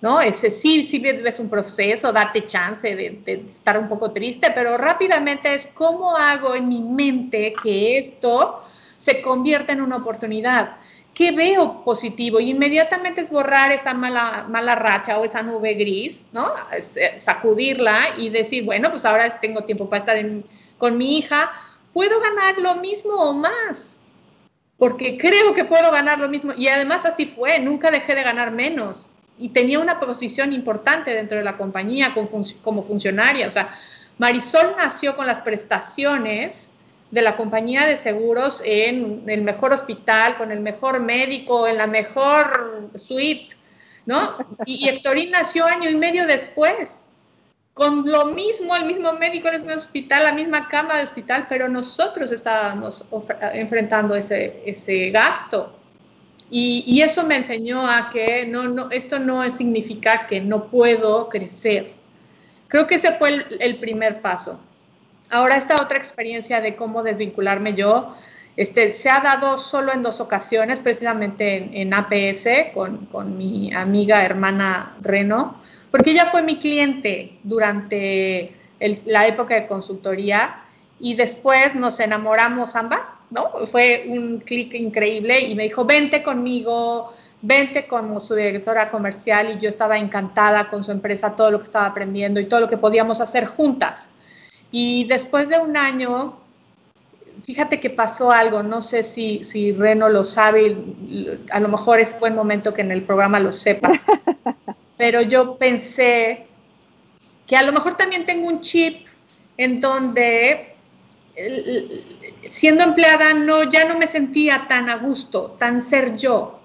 ¿no? Ese sí, sí ves un proceso, date chance de, estar un poco triste, pero rápidamente es cómo hago en mi mente que esto se convierta en una oportunidad. ¿Qué veo positivo? Y inmediatamente es borrar esa mala, mala racha o esa nube gris, ¿no? Eh, sacudirla y decir, bueno, pues ahora tengo tiempo para estar con mi hija, puedo ganar lo mismo o más, porque creo que puedo ganar lo mismo. Y además así fue, nunca dejé de ganar menos y tenía una posición importante dentro de la compañía como, funcionaria. O sea, Marisol nació con las prestaciones de la compañía de seguros en el mejor hospital, con el mejor médico, en la mejor suite, ¿no? Y, y nació año y medio después, con lo mismo, el mismo médico el mismo hospital, la misma cama de hospital, pero nosotros estábamos enfrentando ese, ese gasto. Y, eso me enseñó a que no, no, esto no significa que no puedo crecer. Creo que ese fue el, primer paso. Ahora esta otra experiencia de cómo desvincularme yo, este, se ha dado solo en dos ocasiones, precisamente en, APS, con, con, mi amiga hermana Reno, porque ella fue mi cliente durante la época de consultoría y después nos enamoramos ambas, ¿no? Fue un clic increíble y me dijo, vente conmigo, vente como su directora comercial y yo estaba encantada con su empresa, todo lo que estaba aprendiendo y todo lo que podíamos hacer juntas. Y después de un año fíjate que pasó algo, no sé si, si Reno lo sabe, a lo mejor es buen momento que en el programa lo sepa, [LAUGHS] pero yo pensé que a lo mejor también tengo un chip en donde siendo empleada no ya no me sentía tan a gusto, tan ser yo.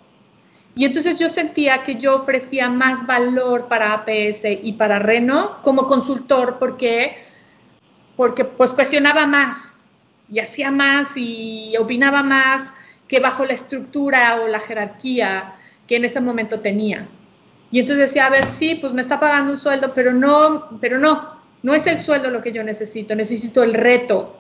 Y entonces yo sentía que yo ofrecía más valor para APS y para Reno como consultor porque porque pues cuestionaba más y hacía más y opinaba más que bajo la estructura o la jerarquía que en ese momento tenía. Y entonces decía, a ver, sí, pues me está pagando un sueldo, pero no, pero no, no es el sueldo lo que yo necesito, necesito el reto,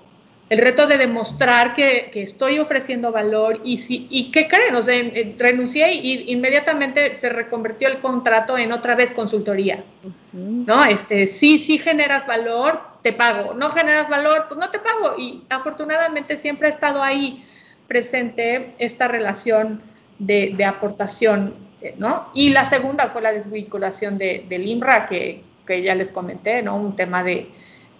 el reto de demostrar que, que estoy ofreciendo valor y, si, y ¿qué creen? O sea, renuncié y inmediatamente se reconvirtió el contrato en otra vez consultoría, ¿no? Este, sí, sí generas valor, te pago, no generas valor, pues no te pago y afortunadamente siempre ha estado ahí presente esta relación de, aportación, ¿no? Y la segunda fue la desvinculación de, del IMRA, que, que ya les comenté, ¿no? Un tema de,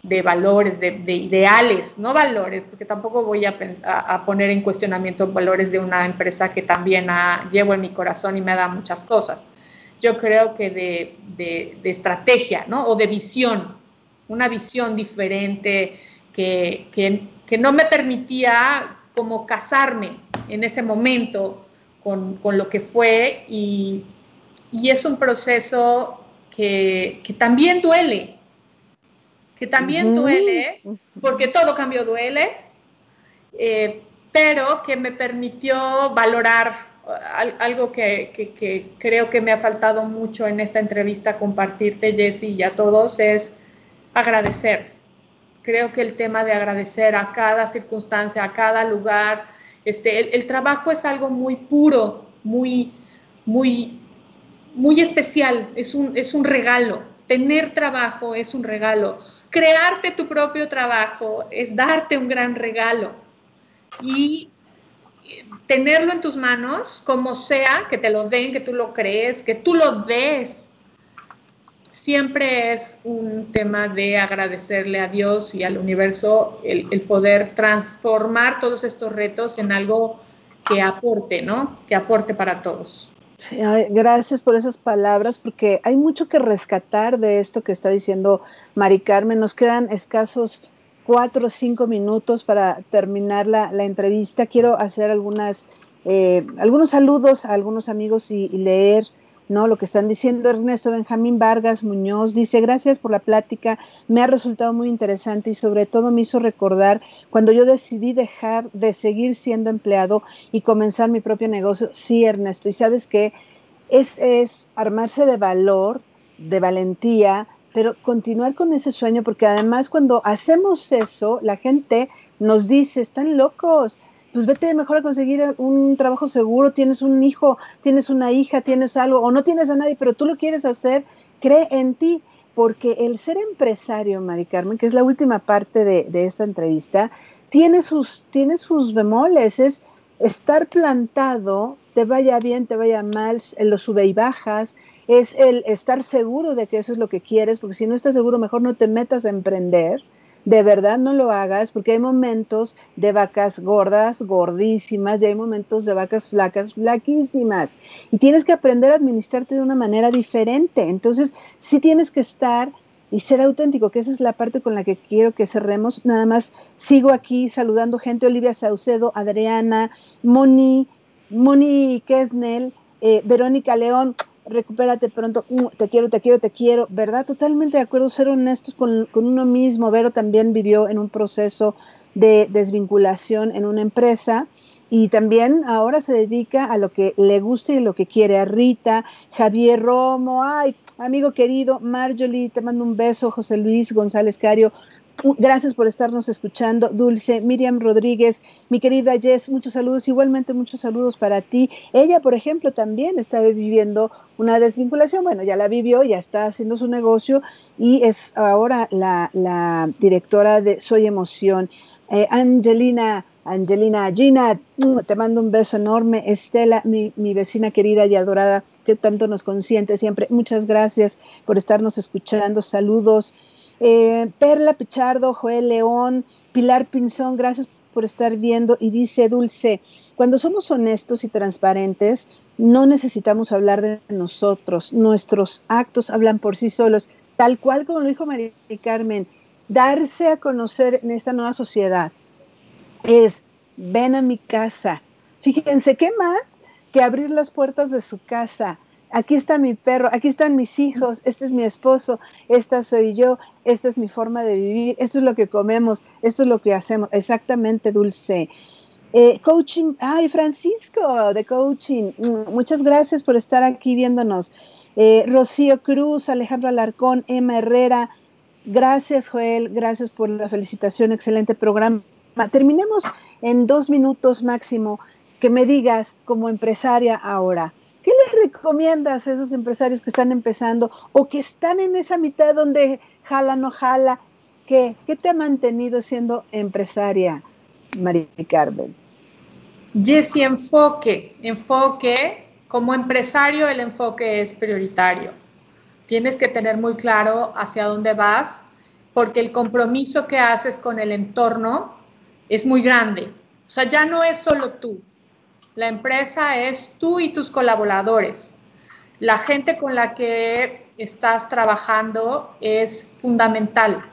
de valores, de, ideales, no valores, porque tampoco voy a, a, poner en cuestionamiento valores de una empresa que también llevo en mi corazón y me da muchas cosas. Yo creo que de, de, estrategia, ¿no? O de visión, una visión diferente que, que, que, no me permitía como casarme en ese momento con, con lo que fue y, y es un proceso que, que también duele, que también duele, porque todo cambio duele, eh, pero que me permitió valorar algo que, creo que me ha faltado mucho en esta entrevista compartirte, Jessy, y a todos, es agradecer. Creo que el tema de agradecer a cada circunstancia, a cada lugar, este, el, trabajo es algo muy puro, muy, muy muy especial, es un, es un regalo. Tener trabajo es un regalo. Crearte tu propio trabajo es darte un gran regalo. Y tenerlo en tus manos, como sea, que te lo den, que tú lo crees, que tú lo des, siempre es un tema de agradecerle a Dios y al universo el, poder transformar todos estos retos en algo que aporte, ¿no? Que aporte para todos. Gracias por esas palabras, porque hay mucho que rescatar de esto que está diciendo Mari Carmen. Nos quedan escasos cuatro o cinco minutos para terminar la, entrevista. Quiero hacer algunas, eh, algunos saludos a algunos amigos y leer ¿no? Lo que están diciendo Ernesto Benjamín Vargas Muñoz dice, gracias por la plática, me ha resultado muy interesante y sobre todo me hizo recordar cuando yo decidí dejar de seguir siendo empleado y comenzar mi propio negocio. Sí, Ernesto, y sabes que es, es armarse de valor, de valentía, pero continuar con ese sueño, porque además cuando hacemos eso, la gente nos dice, están locos, pues vete mejor a conseguir un trabajo seguro, tienes un hijo, tienes una hija, tienes algo, o no tienes a nadie, pero tú lo quieres hacer, cree en ti, porque el ser empresario, Mari Carmen, que es la última parte de, esta entrevista, tiene sus, tiene sus bemoles, es estar plantado, te vaya bien, te vaya mal, en los sube y bajas, es el estar seguro de que eso es lo que quieres, porque si no estás seguro, mejor no te metas a emprender de verdad no lo hagas porque hay momentos de vacas gordas, gordísimas, y hay momentos de vacas flacas, flaquísimas. Y tienes que aprender a administrarte de una manera diferente. Entonces, sí tienes que estar y ser auténtico, que esa es la parte con la que quiero que cerremos. Nada más sigo aquí saludando gente, Olivia Saucedo, Adriana, Moni, Moni Kesnel, eh, Verónica León, recupérate pronto, uh, te quiero, te quiero, te quiero, ¿verdad? Totalmente de acuerdo, ser honestos con, uno mismo. Vero también vivió en un proceso de desvinculación en una empresa y también ahora se dedica a lo que le gusta y lo que quiere. A Rita, Javier Romo, ay, amigo querido, Marjorie, te mando un beso, José Luis González Cario, Gracias por estarnos escuchando, Dulce, Miriam Rodríguez, mi querida Jess, muchos saludos, igualmente muchos saludos para ti. Ella, por ejemplo, también estaba viviendo una desvinculación, bueno, ya la vivió, ya está haciendo su negocio y es ahora la, directora de Soy Emoción. Eh, Angelina, Angelina, Gina, mm, te mando un beso enorme. Estela, mi, mi vecina querida y adorada, que tanto nos consiente siempre, muchas gracias por estarnos escuchando. Saludos. Eh, Perla Pichardo, Joel León, Pilar Pinzón, gracias por estar viendo y dice Dulce, cuando somos honestos y transparentes, no necesitamos hablar de nosotros, nuestros actos hablan por sí solos, tal cual como lo dijo María Carmen, darse a conocer en esta nueva sociedad es, ven a mi casa. Fíjense, ¿qué más que abrir las puertas de su casa? Aquí está mi perro, aquí están mis hijos, este es mi esposo, esta soy yo, esta es mi forma de vivir, esto es lo que comemos, esto es lo que hacemos. Exactamente, Dulce. Eh, coaching, ay, Francisco de coaching, mm, muchas gracias por estar aquí viéndonos. Eh, Rocío Cruz, Alejandro Alarcón, Emma Herrera, gracias Joel, gracias por la felicitación, excelente programa. Terminemos en dos minutos máximo, que me digas como empresaria ahora, ¿qué les recomiendas a esos empresarios que están empezando o que están en esa mitad donde jala, no jala? ¿Qué, te ha mantenido siendo empresaria, María Carmen? Jesse, enfoque, enfoque. Como empresario el enfoque es prioritario. Tienes que tener muy claro hacia dónde vas, porque el compromiso que haces con el entorno es muy grande. O sea, ya no es solo tú. La empresa es tú y tus colaboradores. La gente con la que estás trabajando es fundamental.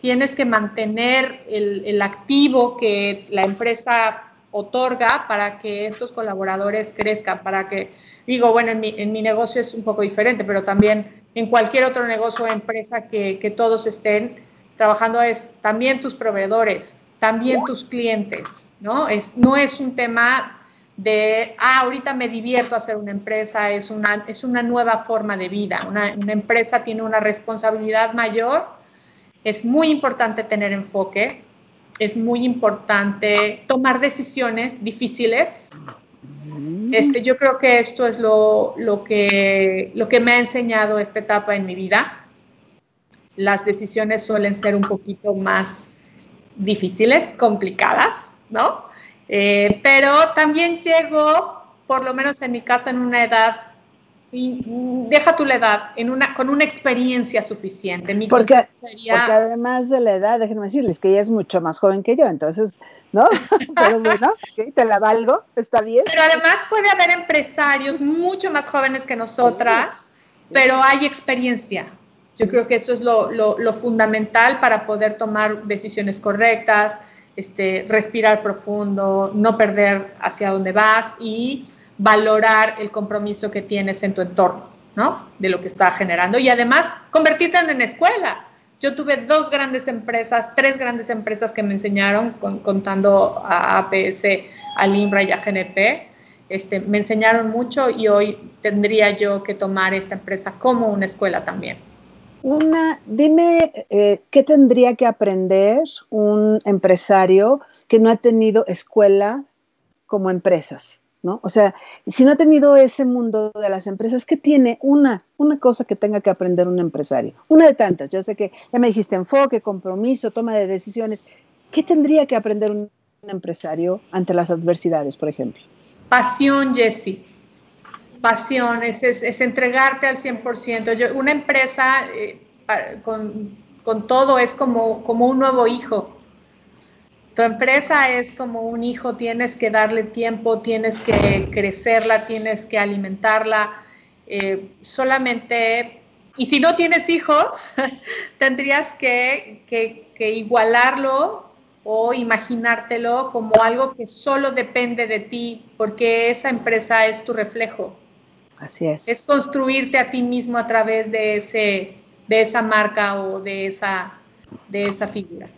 Tienes que mantener el, el activo que la empresa otorga para que estos colaboradores crezcan, para que, digo, bueno, en mi, en mi negocio es un poco diferente, pero también en cualquier otro negocio o empresa que, que todos estén trabajando es también tus proveedores, también tus clientes, ¿no? Es, no es un tema de, ah, ahorita me divierto hacer una empresa, es una, es una nueva forma de vida. Una, una empresa tiene una responsabilidad mayor, es muy importante tener enfoque, es muy importante tomar decisiones difíciles. Este, yo creo que esto es lo, lo, que, lo que me ha enseñado esta etapa en mi vida. Las decisiones suelen ser un poquito más difíciles, complicadas, ¿no? Eh, pero también llego, por lo menos en mi caso, en una edad y deja tu la edad en una, con una experiencia suficiente. Mi porque, porque además de la edad, déjenme decirles que ella es mucho más joven que yo, entonces, ¿no? [LAUGHS] Pero bueno, te la valgo, está bien. Pero además puede haber empresarios mucho más jóvenes que nosotras, pero hay experiencia. Yo creo que eso es lo, lo, lo fundamental para poder tomar decisiones correctas, este, respirar profundo, no perder hacia dónde vas y valorar el compromiso que tienes en tu entorno, ¿no? De lo que está generando y además convertirte en escuela. Yo tuve dos grandes empresas, tres grandes empresas que me enseñaron, contando a APS, a Limbra y a GNP. Este, me enseñaron mucho y hoy tendría yo que tomar esta empresa como una escuela también. Una, dime, eh, ¿qué tendría que aprender un empresario que no ha tenido escuela como empresas? ¿no? O sea, si no ha tenido ese mundo de las empresas, ¿qué tiene una, una cosa que tenga que aprender un empresario? Una de tantas, yo sé que ya me dijiste enfoque, compromiso, toma de decisiones. ¿Qué tendría que aprender un, empresario ante las adversidades, por ejemplo? Pasión, Jessie. Pasión, es, entregarte al 100%. Yo, una empresa eh, con, con, todo es como, como un nuevo hijo tu empresa es como un hijo, tienes que darle tiempo, tienes que crecerla, tienes que alimentarla. Eh, solamente, y si no tienes hijos, [LAUGHS] tendrías que, que, igualarlo o imaginártelo como algo que solo depende de ti, porque esa empresa es tu reflejo. Así es. Es construirte a ti mismo a través de, ese, de esa marca o de esa, de esa figura.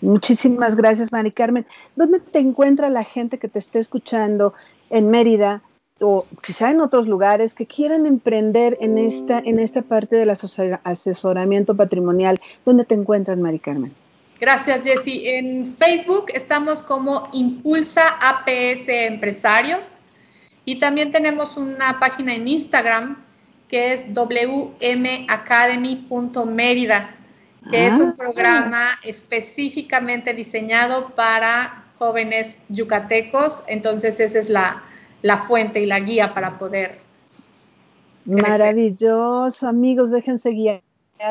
Muchísimas gracias, Mari Carmen. ¿Dónde te encuentra la gente que te esté escuchando en Mérida o quizá en otros lugares que quieran emprender en esta, en esta parte del asesoramiento patrimonial? ¿Dónde te encuentran, Mari Carmen? Gracias, Jessy. En Facebook estamos como Impulsa APS Empresarios y también tenemos una página en Instagram que es wmacademy.mérida que es un ah. programa específicamente diseñado para jóvenes yucatecos. Entonces, esa es la, fuente y la guía para poder. Maravilloso, amigos, déjense guiar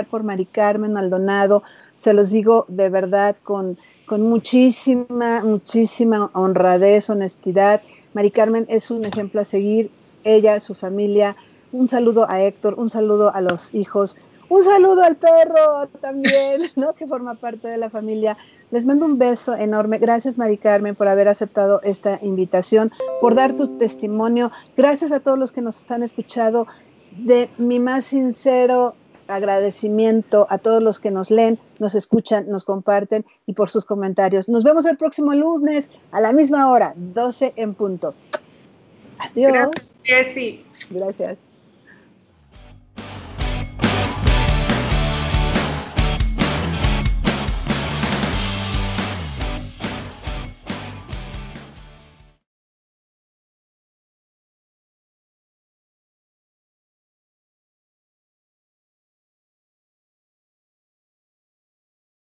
por Mari Carmen Maldonado. Se los digo de verdad con, con muchísima, muchísima honradez, honestidad. Mari Carmen es un ejemplo a seguir. Ella, su familia. Un saludo a Héctor, un saludo a los hijos, un saludo al perro también, [LAUGHS] ¿no? Que forma parte de la familia. Les mando un beso enorme. Gracias, Mari Carmen, por haber aceptado esta invitación, por dar tu testimonio. Gracias a todos los que nos han escuchado. De mi más sincero agradecimiento a todos los que nos leen, nos escuchan, nos comparten y por sus comentarios. Nos vemos el próximo lunes a la misma hora, 12 en punto. Adiós. Gracias, Jessy. Gracias.